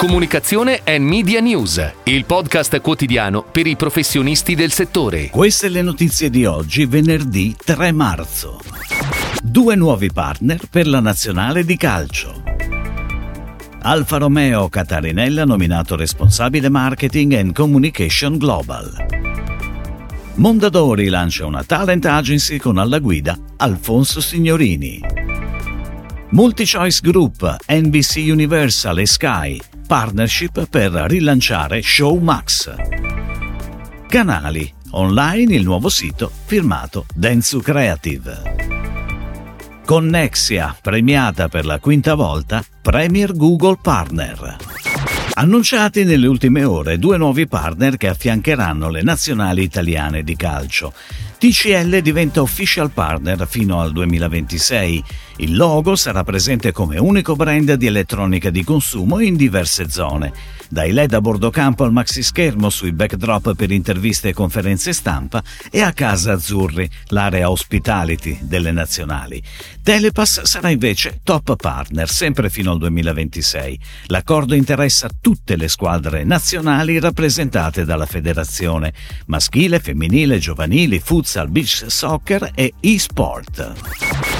Comunicazione e Media News, il podcast quotidiano per i professionisti del settore. Queste le notizie di oggi, venerdì 3 marzo. Due nuovi partner per la nazionale di calcio. Alfa Romeo Catarinella nominato responsabile marketing and communication global. Mondadori lancia una talent agency con alla guida Alfonso Signorini. Multichoice Group, NBC Universal e Sky partnership per rilanciare Showmax. Canali, online il nuovo sito firmato Dentsu Creative. Connexia, premiata per la quinta volta, Premier Google Partner. Annunciati nelle ultime ore due nuovi partner che affiancheranno le nazionali italiane di calcio. TCL diventa official partner fino al 2026. Il logo sarà presente come unico brand di elettronica di consumo in diverse zone, dai LED a bordo campo al maxi schermo sui backdrop per interviste e conferenze stampa e a Casa Azzurri, l'area hospitality delle nazionali. Telepass sarà invece top partner sempre fino al 2026. L'accordo interessa tutte le squadre nazionali rappresentate dalla federazione, maschile, femminile, giovanili, futsal, beach soccer e e-sport.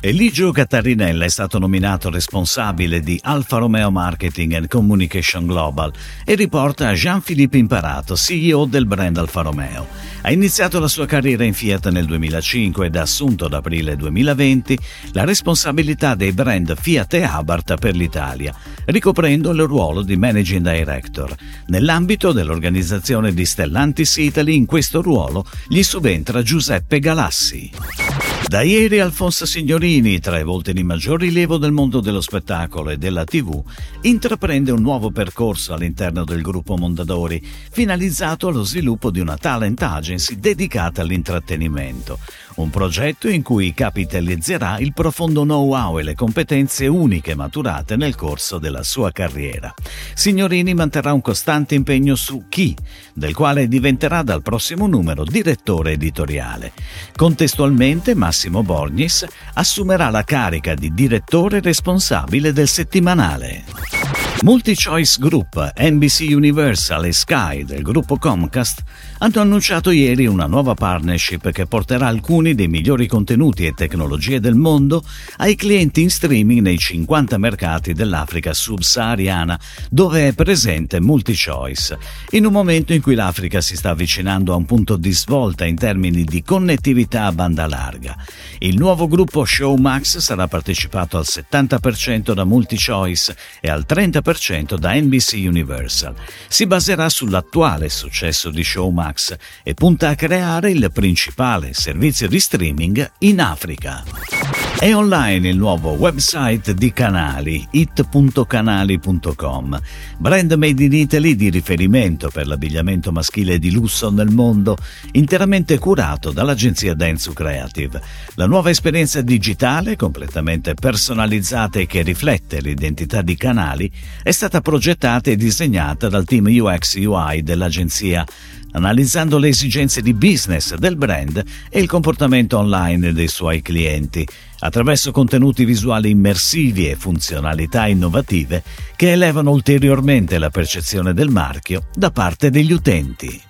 Eligio Cattarinella è stato nominato responsabile di Alfa Romeo Marketing and Communication Global e riporta Jean-Philippe Imparato, CEO del brand Alfa Romeo. Ha iniziato la sua carriera in Fiat nel 2005 ed ha assunto ad aprile 2020 la responsabilità dei brand Fiat e Abarth per l'Italia, ricoprendo il ruolo di Managing Director. Nell'ambito dell'organizzazione di Stellantis Italy, in questo ruolo gli subentra Giuseppe Galassi. Da ieri Alfonso Signorini, tre volte di maggior rilievo del mondo dello spettacolo e della TV, intraprende un nuovo percorso all'interno del gruppo Mondadori, finalizzato allo sviluppo di una talent agency dedicata all'intrattenimento. Un progetto in cui capitalizzerà il profondo know-how e le competenze uniche maturate nel corso della sua carriera. Signorini manterrà un costante impegno su Chi, del quale diventerà dal prossimo numero direttore editoriale. Contestualmente Massimo Borgnis assumerà la carica di direttore responsabile del settimanale. MultiChoice Group, NBC Universal e Sky del gruppo Comcast hanno annunciato ieri una nuova partnership che porterà alcuni dei migliori contenuti e tecnologie del mondo ai clienti in streaming nei 50 mercati dell'Africa subsahariana dove è presente MultiChoice, in un momento in cui l'Africa si sta avvicinando a un punto di svolta in termini di connettività a banda larga. Il nuovo gruppo Showmax sarà partecipato al 70% da MultiChoice e al 30% da NBC Universal. Si baserà sull'attuale successo di Showmax e punta a creare il principale servizio di streaming in Africa. È online il nuovo website di Canali, it.canali.com, brand made in Italy di riferimento per l'abbigliamento maschile di lusso nel mondo, interamente curato dall'agenzia Dentsu Creative. La nuova esperienza digitale, completamente personalizzata e che riflette l'identità di Canali, è stata progettata e disegnata dal team UX UI dell'agenzia analizzando le esigenze di business del brand e il comportamento online dei suoi clienti, attraverso contenuti visuali immersivi e funzionalità innovative che elevano ulteriormente la percezione del marchio da parte degli utenti.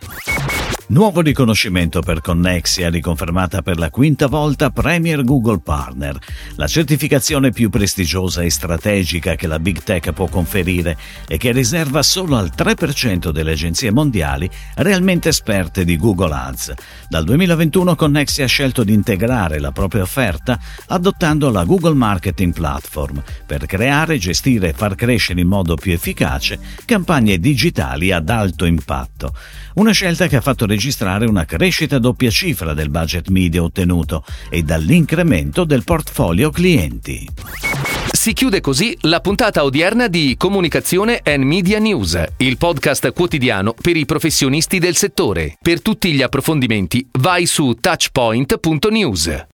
Nuovo riconoscimento per Connexia, riconfermata per la quinta volta Premier Google Partner, la certificazione più prestigiosa e strategica che la Big Tech può conferire e che riserva solo al 3% delle agenzie mondiali realmente esperte di Google Ads. Dal 2021 Connexia ha scelto di integrare la propria offerta adottando la Google Marketing Platform per creare, gestire e far crescere in modo più efficace campagne digitali ad alto impatto. Una scelta che ha fatto registrare una crescita a doppia cifra del budget media ottenuto e dall'incremento del portfolio clienti. Si chiude così la puntata odierna di Comunicazione and Media News, il podcast quotidiano per i professionisti del settore. Per tutti gli approfondimenti vai su touchpoint.news.